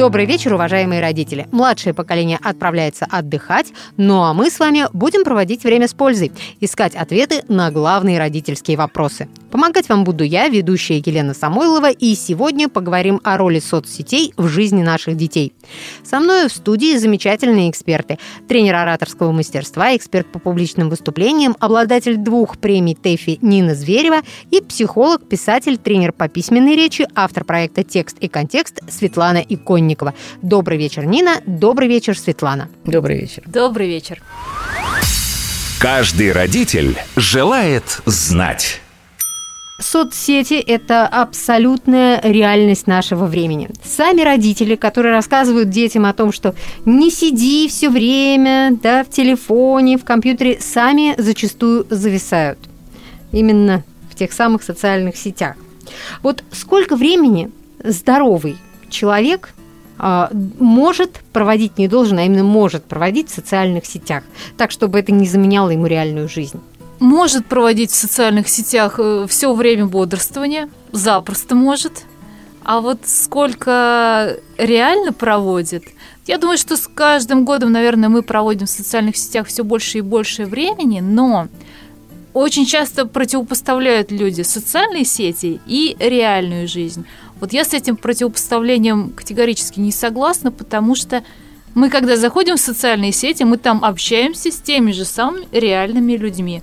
Добрый вечер, уважаемые родители. Младшее поколение отправляется отдыхать, ну а мы с вами будем проводить время с пользой, искать ответы на главные родительские вопросы. Помогать вам буду я, ведущая Елена Самойлова, и сегодня поговорим о роли соцсетей в жизни наших детей. Со мной в студии замечательные эксперты. Тренер ораторского мастерства, эксперт по публичным выступлениям, обладатель двух премий ТЭФИ Нина Зверева и психолог, писатель, тренер по письменной речи, автор проекта «Текст и контекст» Светлана Иконникова. Добрый вечер, Нина. Добрый вечер, Светлана. Добрый вечер. Добрый вечер. Каждый родитель желает знать. Соцсети – это абсолютная реальность нашего времени. Сами родители, которые рассказывают детям о том, что не сиди все время да, в телефоне, в компьютере, сами зачастую зависают. Именно в тех самых социальных сетях. Вот сколько времени здоровый человек может проводить, не должен, а именно может проводить в социальных сетях, так, чтобы это не заменяло ему реальную жизнь? может проводить в социальных сетях э, все время бодрствования, запросто может. А вот сколько реально проводит, я думаю, что с каждым годом, наверное, мы проводим в социальных сетях все больше и больше времени, но очень часто противопоставляют люди социальные сети и реальную жизнь. Вот я с этим противопоставлением категорически не согласна, потому что мы, когда заходим в социальные сети, мы там общаемся с теми же самыми реальными людьми.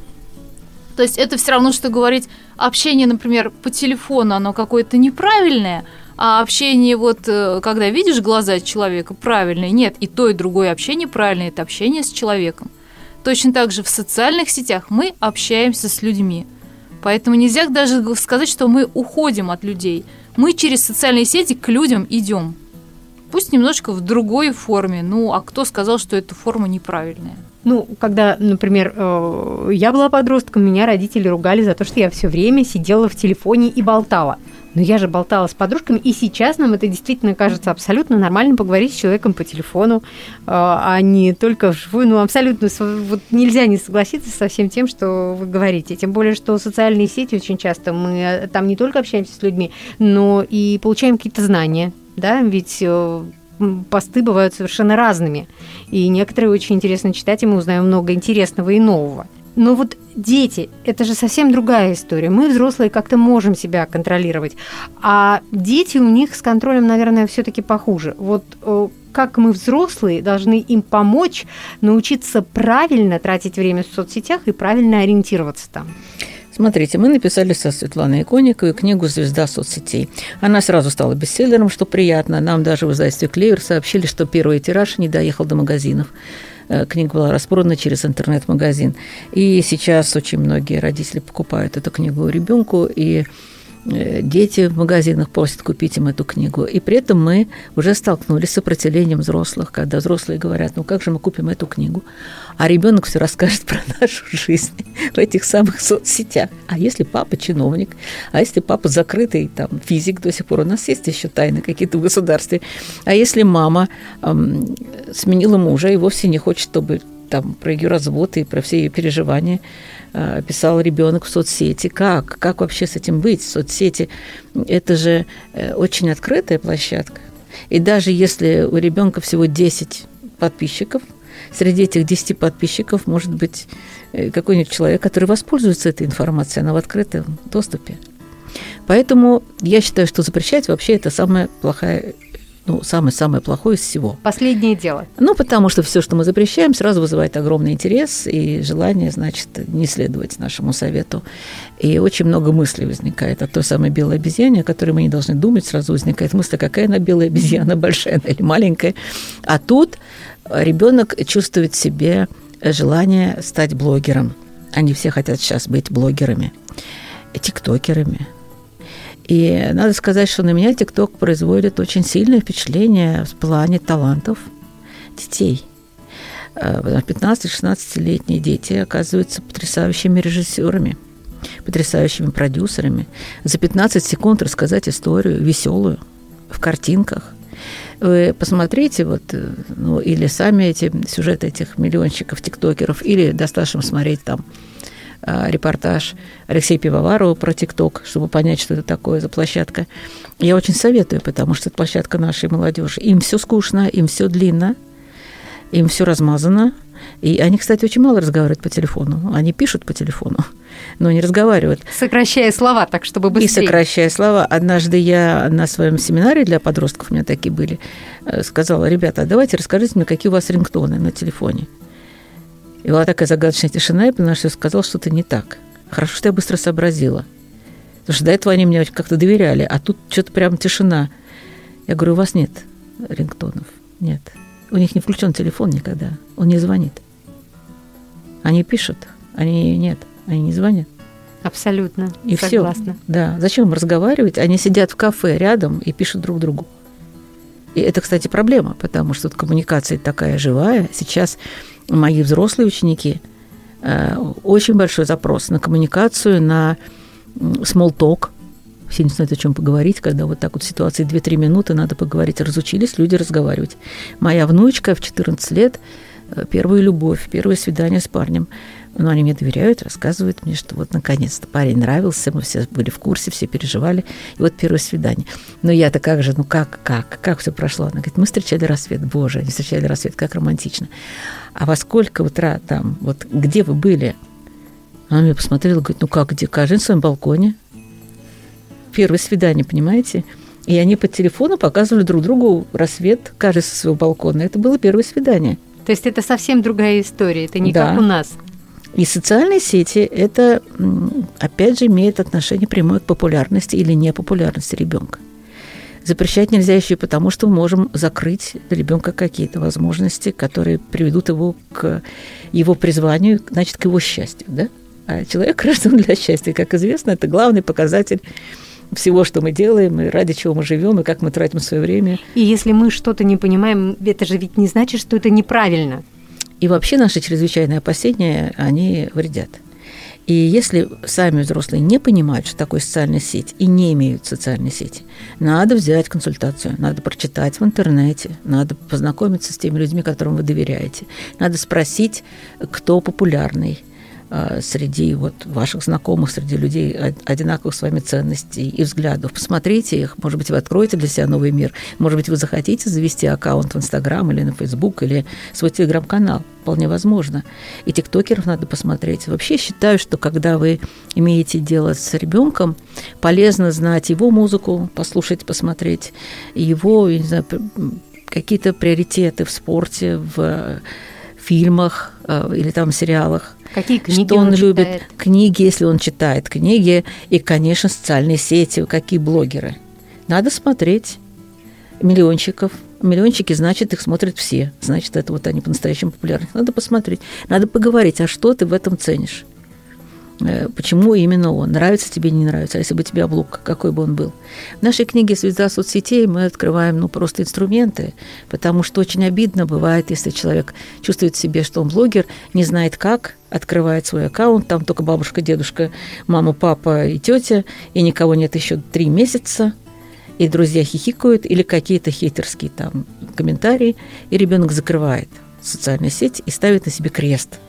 То есть это все равно, что говорить общение, например, по телефону, оно какое-то неправильное, а общение вот, э, когда видишь глаза человека, правильное. Нет, и то, и другое общение правильное, это общение с человеком. Точно так же в социальных сетях мы общаемся с людьми. Поэтому нельзя даже сказать, что мы уходим от людей. Мы через социальные сети к людям идем. Пусть немножко в другой форме. Ну, а кто сказал, что эта форма неправильная? Ну, когда, например, э, я была подростком, меня родители ругали за то, что я все время сидела в телефоне и болтала. Но я же болтала с подружками, и сейчас нам это действительно кажется абсолютно нормально поговорить с человеком по телефону, э, а не только вживую. Ну, абсолютно вот нельзя не согласиться со всем тем, что вы говорите. Тем более, что социальные сети очень часто мы э, там не только общаемся с людьми, но и получаем какие-то знания. Да, ведь посты бывают совершенно разными. И некоторые очень интересно читать, и мы узнаем много интересного и нового. Но вот дети – это же совсем другая история. Мы, взрослые, как-то можем себя контролировать. А дети у них с контролем, наверное, все таки похуже. Вот э, как мы, взрослые, должны им помочь научиться правильно тратить время в соцсетях и правильно ориентироваться там? Смотрите, мы написали со Светланой Иконниковой книгу «Звезда соцсетей». Она сразу стала бестселлером, что приятно. Нам даже в издательстве «Клевер» сообщили, что первый тираж не доехал до магазинов. Э, книга была распродана через интернет-магазин. И сейчас очень многие родители покупают эту книгу ребенку, и дети в магазинах просят купить им эту книгу. И при этом мы уже столкнулись с сопротивлением взрослых, когда взрослые говорят, ну как же мы купим эту книгу? А ребенок все расскажет про нашу жизнь в этих самых соцсетях. А если папа чиновник, а если папа закрытый там физик до сих пор, у нас есть еще тайны какие-то в государстве. А если мама эм, сменила мужа и вовсе не хочет, чтобы там про ее развод и про все ее переживания э, писал ребенок в соцсети. Как? Как вообще с этим быть? Соцсети – это же э, очень открытая площадка. И даже если у ребенка всего 10 подписчиков, среди этих 10 подписчиков может быть э, какой-нибудь человек, который воспользуется этой информацией, она в открытом доступе. Поэтому я считаю, что запрещать вообще это самая плохая ну, самое-самое плохое из всего. Последнее дело. Ну, потому что все, что мы запрещаем, сразу вызывает огромный интерес и желание, значит, не следовать нашему совету. И очень много мыслей возникает о той самой белой обезьяне, о которой мы не должны думать. Сразу возникает мысль, какая она белая обезьяна, большая она или маленькая. А тут ребенок чувствует в себе желание стать блогером. Они все хотят сейчас быть блогерами, тиктокерами, и надо сказать, что на меня ТикТок производит очень сильное впечатление в плане талантов детей. 15-16-летние э, дети оказываются потрясающими режиссерами, потрясающими продюсерами. За 15 секунд рассказать историю веселую, в картинках, Вы посмотрите, вот, э, ну, или сами эти сюжеты этих миллионщиков, тиктокеров, или достаточно смотреть там репортаж Алексея Пивоварова про ТикТок, чтобы понять, что это такое за площадка. Я очень советую, потому что это площадка нашей молодежи. Им все скучно, им все длинно, им все размазано. И они, кстати, очень мало разговаривают по телефону. Они пишут по телефону, но не разговаривают. Сокращая слова, так чтобы быстрее. И сокращая слова. Однажды я на своем семинаре для подростков, у меня такие были, э, сказала, ребята, давайте расскажите мне, какие у вас рингтоны на телефоне. И была такая загадочная тишина, я поняла, что я сказала что-то не так. Хорошо, что я быстро сообразила. Потому что до этого они мне как-то доверяли, а тут что-то прям тишина. Я говорю, у вас нет рингтонов? Нет. У них не включен телефон никогда. Он не звонит. Они пишут, они нет, они не звонят. Абсолютно. И все. Да. Зачем им разговаривать? Они сидят в кафе рядом и пишут друг другу. И это, кстати, проблема, потому что тут коммуникация такая живая. Сейчас мои взрослые ученики, э, очень большой запрос на коммуникацию, на small talk. Все не знают, о чем поговорить, когда вот так вот ситуации 2-3 минуты надо поговорить. Разучились люди разговаривать. Моя внучка в 14 лет, э, первая любовь, первое свидание с парнем – но они мне доверяют, рассказывают мне, что вот наконец-то парень нравился, мы все были в курсе, все переживали. И вот первое свидание. Но я-то как же, ну как, как, как все прошло? Она говорит, мы встречали рассвет. Боже, они встречали рассвет, как романтично. А во сколько утра там, вот где вы были? Она мне посмотрела, говорит, ну как, где? Каждый на своем балконе. Первое свидание, понимаете? И они по телефону показывали друг другу рассвет, каждый со своего балкона. Это было первое свидание. То есть это совсем другая история, это не да. как у нас. И социальные сети это, опять же, имеет отношение прямое к популярности или непопулярности ребенка. Запрещать нельзя еще и потому, что мы можем закрыть для ребенка какие-то возможности, которые приведут его к его призванию, значит, к его счастью. Да? А человек рожден для счастья. Как известно, это главный показатель всего, что мы делаем, и ради чего мы живем, и как мы тратим свое время. И если мы что-то не понимаем, это же ведь не значит, что это неправильно. И вообще наши чрезвычайные опасения, они вредят. И если сами взрослые не понимают, что такое социальная сеть, и не имеют социальной сети, надо взять консультацию, надо прочитать в интернете, надо познакомиться с теми людьми, которым вы доверяете, надо спросить, кто популярный, среди вот ваших знакомых, среди людей одинаковых с вами ценностей и взглядов. Посмотрите их, может быть, вы откроете для себя новый мир, может быть, вы захотите завести аккаунт в Инстаграм или на Фейсбук или свой телеграм-канал. Вполне возможно. И тиктокеров надо посмотреть. Вообще считаю, что когда вы имеете дело с ребенком, полезно знать его музыку, послушать, посмотреть, его, не знаю, какие-то приоритеты в спорте, в фильмах э, или там сериалах. Какие книги что он, он любит? Книги, если он читает книги, и, конечно, социальные сети, какие блогеры. Надо смотреть миллиончиков. Миллиончики, значит, их смотрят все. Значит, это вот они по-настоящему популярны. Надо посмотреть. Надо поговорить, а что ты в этом ценишь? Э, почему именно он, нравится тебе, не нравится, а если бы тебе облук, какой бы он был. В нашей книге «Звезда соцсетей» мы открываем ну, просто инструменты, потому что очень обидно бывает, если человек чувствует в себе, что он блогер, не знает как, открывает свой аккаунт, там только бабушка, дедушка, мама, папа и тетя, и никого нет еще три месяца, и друзья хихикают, или какие-то хейтерские там комментарии, и ребенок закрывает социальную сеть и ставит на себе крест –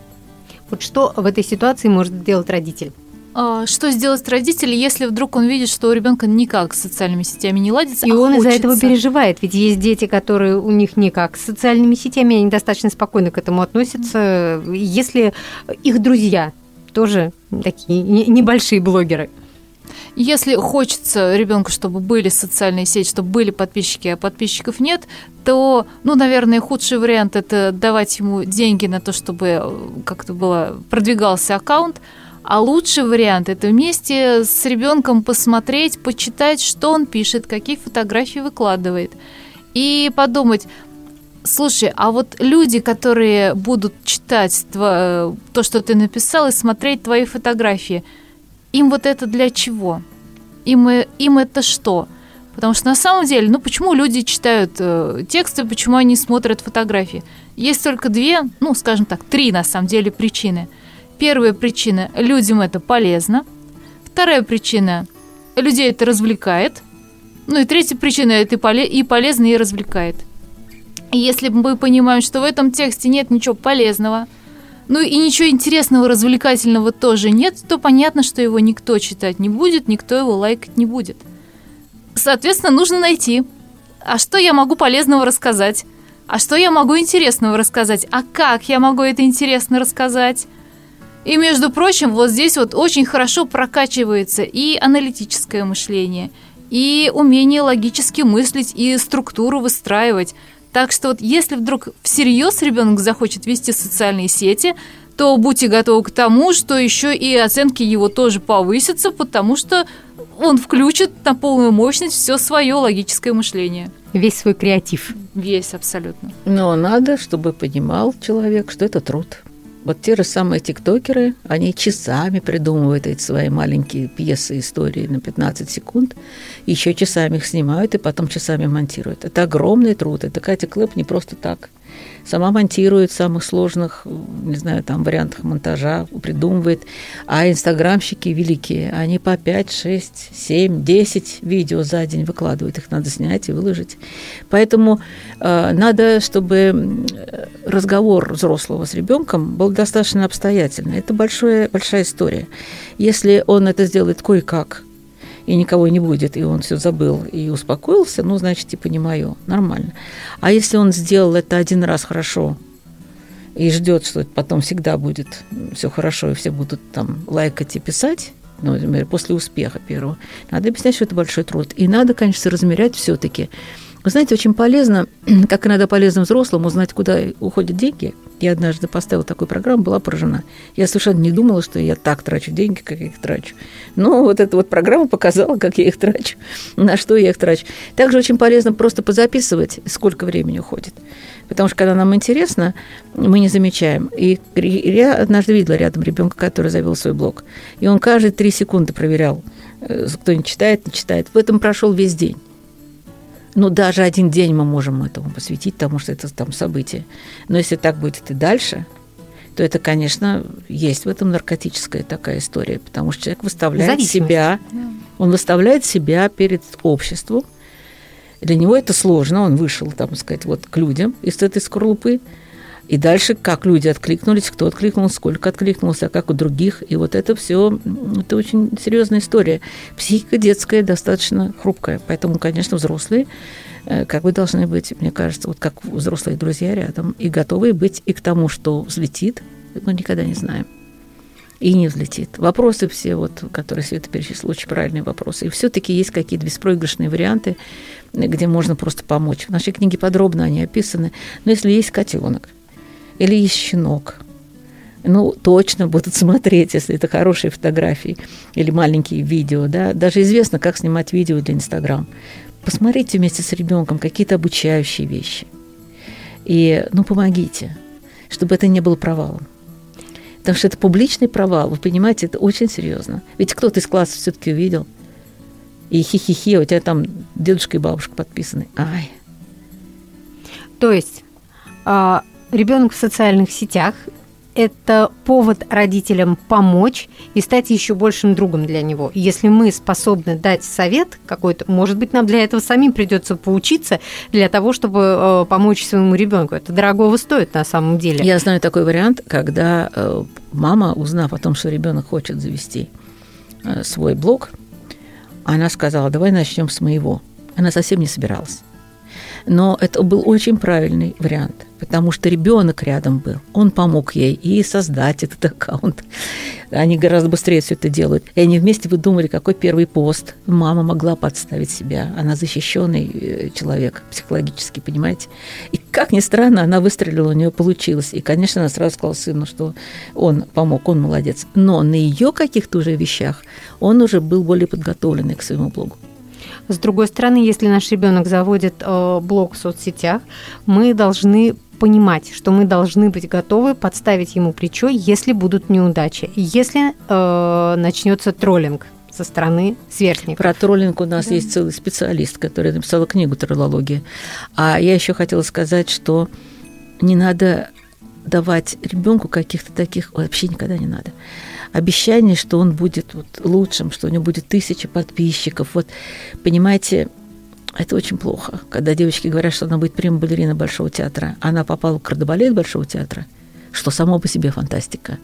вот что в этой ситуации может сделать родитель? А, что сделать родитель, если вдруг он видит, что у ребенка никак с социальными сетями не ладится, и а он из-за этого переживает, ведь есть дети, которые у них никак с социальными сетями, они достаточно спокойно к этому относятся, если их друзья тоже такие небольшие блогеры. Если хочется ребенку, чтобы были социальные сети, чтобы были подписчики, а подписчиков нет, то, ну, наверное, худший вариант это давать ему деньги на то, чтобы э, как-то было продвигался аккаунт. А лучший вариант это вместе с ребенком посмотреть, почитать, что он пишет, какие фотографии выкладывает. И подумать, слушай, а вот люди, которые будут читать то, что ты написал, и смотреть твои фотографии – им вот это для чего? Им, им это что? Потому что на самом деле, ну почему люди читают э, тексты, почему они смотрят фотографии? Есть только две, ну скажем так, три на самом деле причины. Первая причина – людям это полезно. Вторая причина – людей это развлекает. Ну и третья причина – это и полезно, и развлекает. И если мы понимаем, что в этом тексте нет ничего полезного, ну и ничего интересного, развлекательного тоже нет, то понятно, что его никто читать не будет, никто его лайкать не будет. Соответственно, нужно найти, а что я могу полезного рассказать, а что я могу интересного рассказать, а как я могу это интересно рассказать. И, между прочим, вот здесь вот очень хорошо прокачивается и аналитическое мышление, и умение логически мыслить и структуру выстраивать. Так что вот если вдруг всерьез ребенок захочет вести социальные сети, то будьте готовы к тому, что еще и оценки его тоже повысятся, потому что он включит на полную мощность все свое логическое мышление. Весь свой креатив. Весь абсолютно. Но надо, чтобы понимал человек, что это труд. Вот те же самые тиктокеры, они часами придумывают эти свои маленькие пьесы, истории на 15 секунд, еще часами их снимают и потом часами монтируют. Это огромный труд. Это Катя Клэп не просто так сама монтирует в самых сложных, не знаю, там вариантах монтажа, придумывает. А инстаграмщики великие, они по 5, 6, 7, 10 видео за день выкладывают. Их надо снять и выложить. Поэтому э, надо, чтобы разговор взрослого с ребенком был достаточно обстоятельный. Это большое, большая история. Если он это сделает кое-как, и никого не будет, и он все забыл и успокоился, ну, значит, типа не мое, нормально. А если он сделал это один раз хорошо и ждет, что потом всегда будет все хорошо, и все будут там лайкать и писать, ну, например, после успеха первого, надо объяснять, что это большой труд. И надо, конечно, размерять все-таки. Вы знаете, очень полезно, как иногда полезно взрослым узнать, куда уходят деньги – я однажды поставила такую программу, была поражена. Я совершенно не думала, что я так трачу деньги, как я их трачу. Но вот эта вот программа показала, как я их трачу, на что я их трачу. Также очень полезно просто позаписывать, сколько времени уходит. Потому что когда нам интересно, мы не замечаем. И я однажды видела рядом ребенка, который завел свой блог. И он каждые три секунды проверял, э, кто не читает, не читает. В этом прошел весь день. Ну, даже один день мы можем этому посвятить, потому что это там событие. Но если так будет и дальше, то это, конечно, есть в этом наркотическая такая история, потому что человек выставляет себя, он выставляет себя перед обществом. Для него это сложно, он вышел, там сказать, вот к людям из этой скорлупы, и дальше, как люди откликнулись, кто откликнулся, сколько откликнулся, а как у других. И вот это все, это очень серьезная история. Психика детская достаточно хрупкая. Поэтому, конечно, взрослые э, как бы должны быть, мне кажется, вот как взрослые друзья рядом, и готовы быть и к тому, что взлетит, мы никогда не знаем, и не взлетит. Вопросы все, вот, которые Света перечислила, очень правильные вопросы. И все-таки есть какие-то беспроигрышные варианты, где можно просто помочь. В нашей книге подробно они описаны. Но если есть котенок, или есть щенок. Ну, точно будут смотреть, если это хорошие фотографии или маленькие видео. Да? Даже известно, как снимать видео для Инстаграм. Посмотрите вместе с ребенком какие-то обучающие вещи. И, ну, помогите, чтобы это не было провалом. Потому что это публичный провал, вы понимаете, это очень серьезно. Ведь кто-то из класса все-таки увидел, и хи-хи-хи, у тебя там дедушка и бабушка подписаны. Ай. То есть а, ребенок в социальных сетях это повод родителям помочь и стать еще большим другом для него. Если мы способны дать совет какой-то, может быть, нам для этого самим придется поучиться для того, чтобы э, помочь своему ребенку. Это дорогого стоит на самом деле. Я знаю такой вариант, когда э, мама, узнав о том, что ребенок хочет завести э, свой блог, она сказала, давай начнем с моего. Она совсем не собиралась. Но это был очень правильный вариант, потому что ребенок рядом был. Он помог ей и создать этот аккаунт. Они гораздо быстрее все это делают. И они вместе выдумали, какой первый пост. Мама могла подставить себя. Она защищенный э, человек психологически, понимаете? И как ни странно, она выстрелила, у нее получилось. И, конечно, она сразу сказала сыну, что он помог, он молодец. Но на ее каких-то уже вещах он уже был более подготовленный к своему блогу. С другой стороны, если наш ребенок заводит э, блог в соцсетях, мы должны понимать, что мы должны быть готовы подставить ему плечо, если будут неудачи, если э, начнется троллинг со стороны сверстников. Про троллинг у нас да. есть целый специалист, который написал книгу «Троллология». А я еще хотела сказать, что не надо давать ребенку каких-то таких, вообще никогда не надо обещание, что он будет вот лучшим, что у него будет тысяча подписчиков. Вот, понимаете, Это очень плохо, когда девочки говорят, что она будет према-балерина Большого театра. Она попала в кардебалет Большого театра, что само по себе фантастика.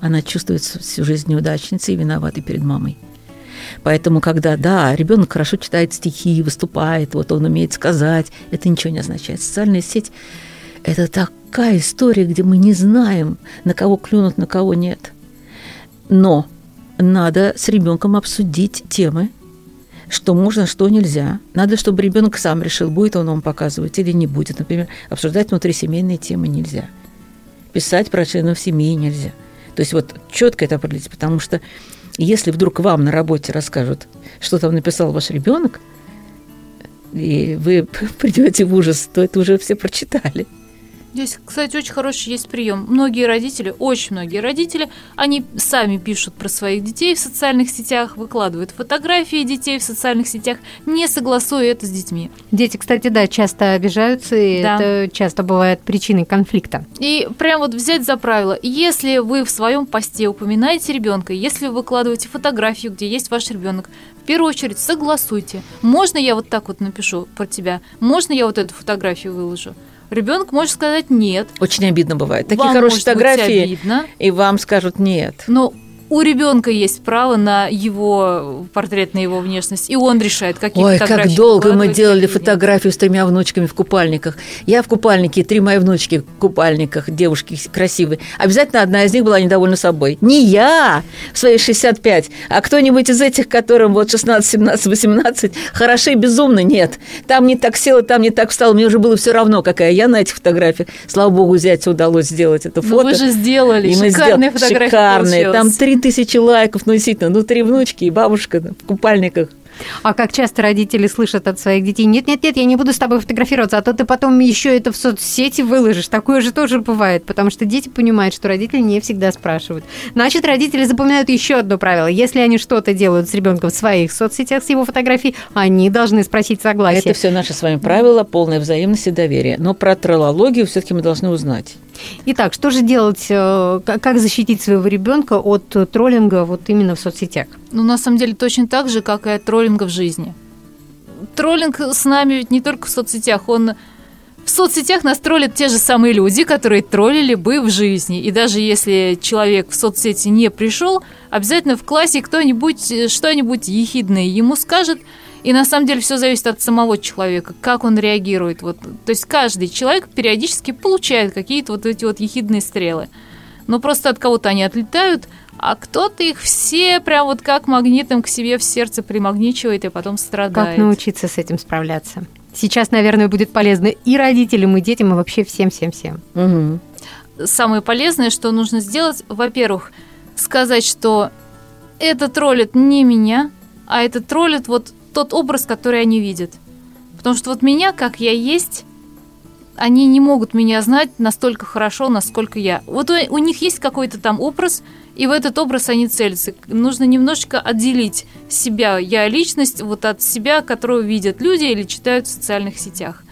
Она чувствует всю жизнь неудачницей и виноватой перед мамой. Поэтому, когда, да, ребенок хорошо читает стихи, выступает, вот он умеет сказать, это ничего не означает. Социальная сеть – это такая история, где мы не знаем, на кого клюнут, на кого нет. Но надо с ребенком обсудить темы, что можно, что нельзя. Надо, чтобы ребенок сам решил, будет он вам показывать или не будет. Например, обсуждать внутрисемейные темы нельзя. Писать про членов семьи нельзя. То есть вот четко это определить, потому что если вдруг вам на работе расскажут, что там написал ваш ребенок, и вы придете в ужас, то это уже все прочитали. Здесь, кстати, очень хороший есть прием. Многие родители, очень многие родители, они сами пишут про своих детей в социальных сетях, выкладывают фотографии детей в социальных сетях, не согласуя это с детьми. Дети, кстати, да, часто обижаются, и да. это часто бывает причиной конфликта. И прям вот взять за правило, если вы в своем посте упоминаете ребенка, если вы выкладываете фотографию, где есть ваш ребенок, в первую очередь согласуйте. Можно я вот так вот напишу про тебя? Можно я вот эту фотографию выложу? Ребенок может сказать нет. Очень обидно бывает. Такие вам хорошие фотографии, обидно. и вам скажут нет. Но у ребенка есть право на его портрет, на его внешность, и он решает, какие Ой, фотографии. как долго мы делали фотографию с тремя внучками в купальниках. Я в купальнике, три мои внучки в купальниках, девушки красивые. Обязательно одна из них была недовольна собой. Не я в свои 65, а кто-нибудь из этих, которым вот 16, 17, 18, хороши безумно, нет. Там не так села, там не так встала. Мне уже было все равно, какая я на этих фотографиях. Слава богу, зятю удалось сделать это фото. Но вы же сделали, и шикарные мы сделали, фотографии Шикарные, там три тысячи лайков, ну, действительно, ну, три внучки и бабушка в купальниках. А как часто родители слышат от своих детей, нет-нет-нет, я не буду с тобой фотографироваться, а то ты потом еще это в соцсети выложишь. Такое же тоже бывает, потому что дети понимают, что родители не всегда спрашивают. Значит, родители запоминают еще одно правило. Если они что-то делают с ребенком в своих соцсетях с его фотографией, они должны спросить согласие. Это все наши с вами правила, полная взаимность и доверие. Но про троллологию все-таки мы должны узнать. Итак, что же делать, э, как защитить своего ребенка от троллинга вот именно в соцсетях? Ну, на самом деле, точно так же, как и от троллинга в жизни. Троллинг с нами ведь не только в соцсетях, он в соцсетях нас троллят те же самые люди, которые троллили бы в жизни. И даже если человек в соцсети не пришел, обязательно в классе кто-нибудь э, что-нибудь ехидное ему скажет – и на самом деле все зависит от самого человека, как он реагирует. Вот. То есть каждый человек периодически получает какие-то вот эти вот ехидные стрелы. Но просто от кого-то они отлетают, а кто-то их все прям вот как магнитом к себе в сердце примагничивает и потом страдает. Как научиться с этим справляться? Сейчас, наверное, будет полезно и родителям, и детям, и вообще всем-всем-всем. Угу. Самое полезное, что нужно сделать, во-первых, сказать, что это троллит не меня, а это троллит вот тот образ, который они видят. Потому что вот меня, как я есть, они не могут меня знать настолько хорошо, насколько я. Вот у, у них есть какой-то там образ, и в этот образ они целятся. Нужно немножечко отделить себя, я личность, вот от себя, которую видят люди или читают в социальных сетях.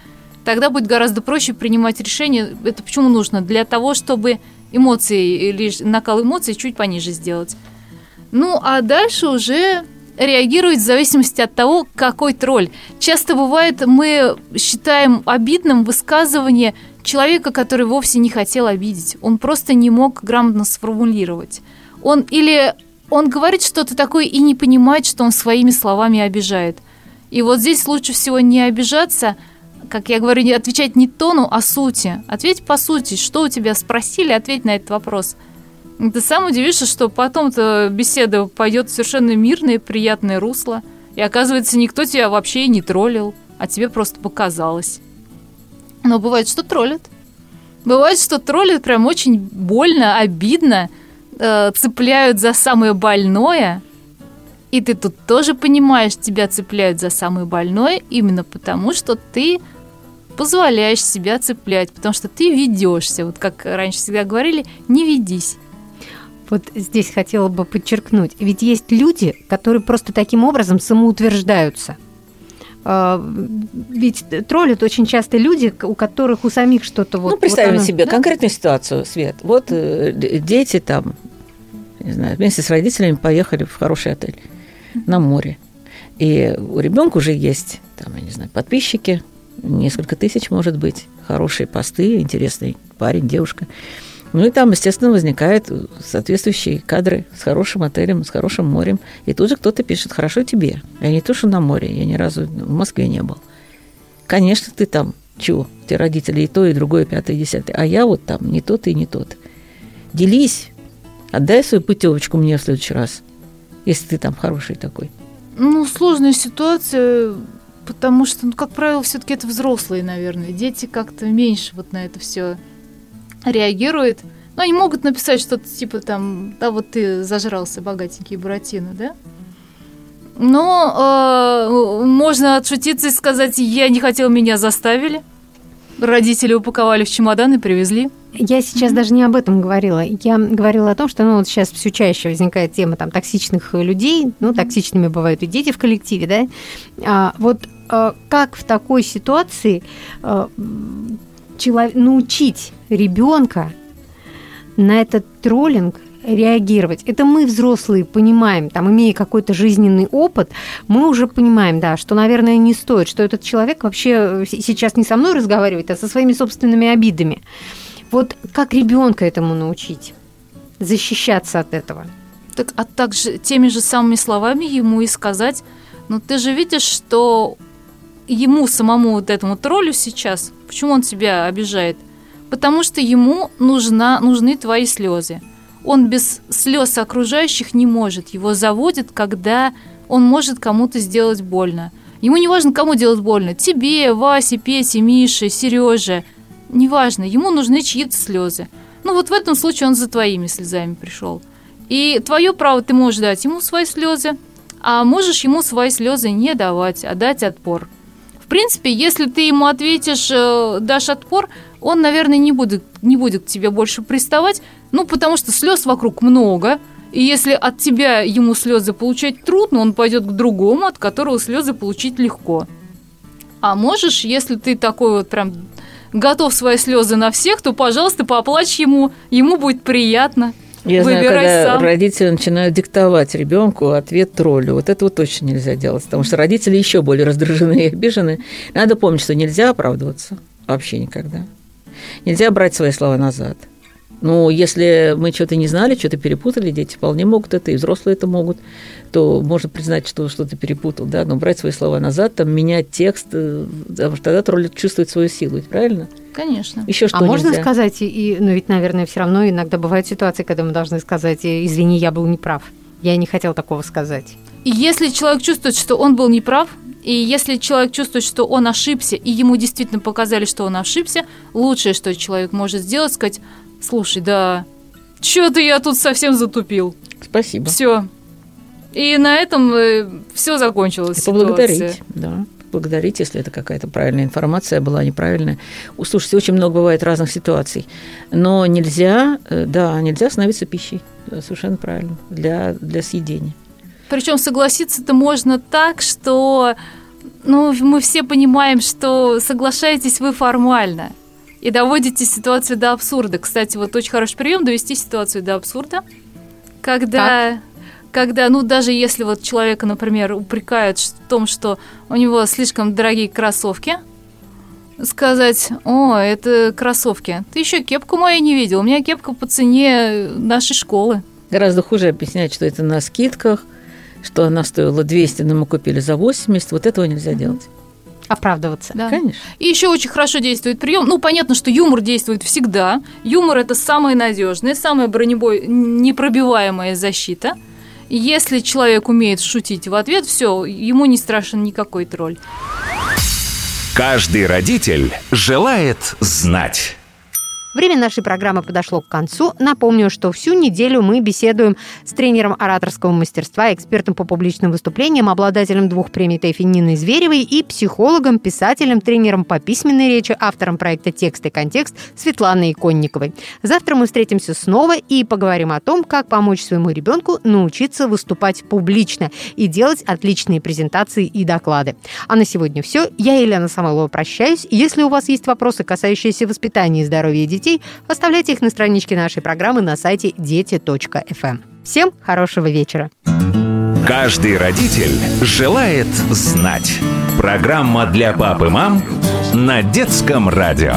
Тогда будет гораздо проще принимать решения. Это почему нужно? Для того, чтобы эмоции или накал эмоций чуть пониже сделать. Ну, а дальше уже реагирует в зависимости от того, какой тролль. Часто бывает, мы считаем обидным высказывание человека, который вовсе не хотел обидеть. Он просто не мог грамотно сформулировать. Он или он говорит что-то такое и не понимает, что он своими словами обижает. И вот здесь лучше всего не обижаться, как я говорю, не отвечать не тону, а сути. Ответь по сути, что у тебя спросили, ответь на этот вопрос – ты сам удивишься, что потом-то беседа пойдет в совершенно мирное, приятное русло. И оказывается, никто тебя вообще и не троллил, а тебе просто показалось. Но бывает, что троллят. Бывает, что троллят прям очень больно, обидно, э, цепляют за самое больное. И ты тут тоже понимаешь, тебя цепляют за самое больное именно потому, что ты позволяешь себя цеплять, потому что ты ведешься. Вот как раньше всегда говорили, не ведись вот здесь хотела бы подчеркнуть. Ведь есть люди, которые просто таким образом самоутверждаются. А, ведь троллят очень часто люди, у которых у самих что-то вот... Ну, представим вот оно, себе да? конкретную ситуацию, Свет. Вот э, дети там, не знаю, вместе с родителями поехали в хороший отель на море. И у ребенка уже есть, там, я не знаю, подписчики, несколько тысяч, может быть, хорошие посты, интересный парень, девушка. Ну и там, естественно, возникают соответствующие кадры с хорошим отелем, с хорошим морем. И тут же кто-то пишет «хорошо тебе». Я не то, что на море, я ни разу в Москве не был. Конечно, ты там, чего, те родители и то, и другое, пятое, десятое. А я вот там не тот и не тот. Делись, отдай свою путевочку мне в следующий раз, если ты там хороший такой. Ну, сложная ситуация, потому что, ну, как правило, все-таки это взрослые, наверное. Дети как-то меньше вот на это все реагируют. Но они могут написать что-то типа там, да, вот ты зажрался, богатенький Буратино, да? Но э, можно отшутиться и сказать, я не хотел, меня заставили. Родители упаковали в чемодан и привезли. Я сейчас mm-hmm. даже не об этом говорила. Я говорила о том, что ну, вот сейчас все чаще возникает тема там, токсичных людей. Ну, токсичными бывают и дети в коллективе, да. А, вот а, как в такой ситуации а, человек, научить ребенка на этот троллинг реагировать. Это мы, взрослые, понимаем, там, имея какой-то жизненный опыт, мы уже понимаем, да, что, наверное, не стоит, что этот человек вообще сейчас не со мной разговаривает, а со своими собственными обидами. Вот как ребенка этому научить? Защищаться от этого? Так, а также теми же самыми словами ему и сказать, ну ты же видишь, что ему самому вот этому троллю сейчас, почему он тебя обижает? Потому что ему нужна, нужны твои слезы. Он без слез окружающих не может. Его заводит, когда он может кому-то сделать больно. Ему не важно, кому делать больно. Тебе, Васе, Пете, Мише, Сереже. Неважно, ему нужны чьи-то слезы. Ну вот в этом случае он за твоими слезами пришел. И твое право ты можешь дать ему свои слезы, а можешь ему свои слезы не давать, а дать отпор. В принципе, если ты ему ответишь, э, дашь отпор, он, наверное, не будет, не будет к тебе больше приставать, ну, потому что слез вокруг много, и если от тебя ему слезы получать трудно, он пойдет к другому, от которого слезы получить легко. А можешь, если ты такой вот прям готов свои слезы на всех, то, пожалуйста, поплачь ему, ему будет приятно. Я Выбирай знаю, когда сам. родители начинают диктовать ребенку ответ троллю. Вот этого точно нельзя делать, потому что родители еще более раздражены и обижены. Надо помнить, что нельзя оправдываться вообще никогда. Нельзя брать свои слова назад. Ну, если мы что-то не знали, что-то перепутали, дети вполне могут это, и взрослые это могут, то можно признать, что что-то перепутал, да, но брать свои слова назад, там, менять текст, э, потому что тогда тролль чувствует свою силу, правильно? Конечно. Еще что А можно нельзя? сказать, и, ну ведь, наверное, все равно иногда бывают ситуации, когда мы должны сказать, извини, я был неправ. Я не хотел такого сказать. И если человек чувствует, что он был неправ, и если человек чувствует, что он ошибся, и ему действительно показали, что он ошибся, лучшее, что человек может сделать, сказать, слушай, да, что-то я тут совсем затупил. Спасибо. Все. И на этом э, все закончилось. И поблагодарить, да благодарить, если это какая-то правильная информация была неправильная. Слушайте, очень много бывает разных ситуаций. Но нельзя, э, да, нельзя становиться пищей. Совершенно правильно. Для, для съедения. Причем согласиться-то можно так, что ну, мы все понимаем, что соглашаетесь вы формально и доводите ситуацию до абсурда. Кстати, вот очень хороший прием довести ситуацию до абсурда, когда, как? когда, ну, даже если вот человека, например, упрекают в том, что у него слишком дорогие кроссовки, сказать, о, это кроссовки. Ты еще кепку мою не видел, у меня кепка по цене нашей школы. Гораздо хуже объяснять, что это на скидках, что она стоила 200, но мы купили за 80. Вот этого нельзя mm-hmm. делать. Оправдываться. Да. Конечно. И еще очень хорошо действует прием. Ну, понятно, что юмор действует всегда. Юмор это самая надежная, самая бронебой непробиваемая защита. Если человек умеет шутить в ответ, все, ему не страшен никакой тролль. Каждый родитель желает знать. Время нашей программы подошло к концу. Напомню, что всю неделю мы беседуем с тренером ораторского мастерства, экспертом по публичным выступлениям, обладателем двух премий ТЭФИ Ниной Зверевой и психологом, писателем, тренером по письменной речи, автором проекта «Текст и контекст» Светланой Иконниковой. Завтра мы встретимся снова и поговорим о том, как помочь своему ребенку научиться выступать публично и делать отличные презентации и доклады. А на сегодня все. Я, Елена Самойлова, прощаюсь. Если у вас есть вопросы, касающиеся воспитания и здоровья детей, детей, оставляйте их на страничке нашей программы на сайте дети.фм. Эм. Всем хорошего вечера. Каждый родитель желает знать. Программа для пап и мам на детском радио.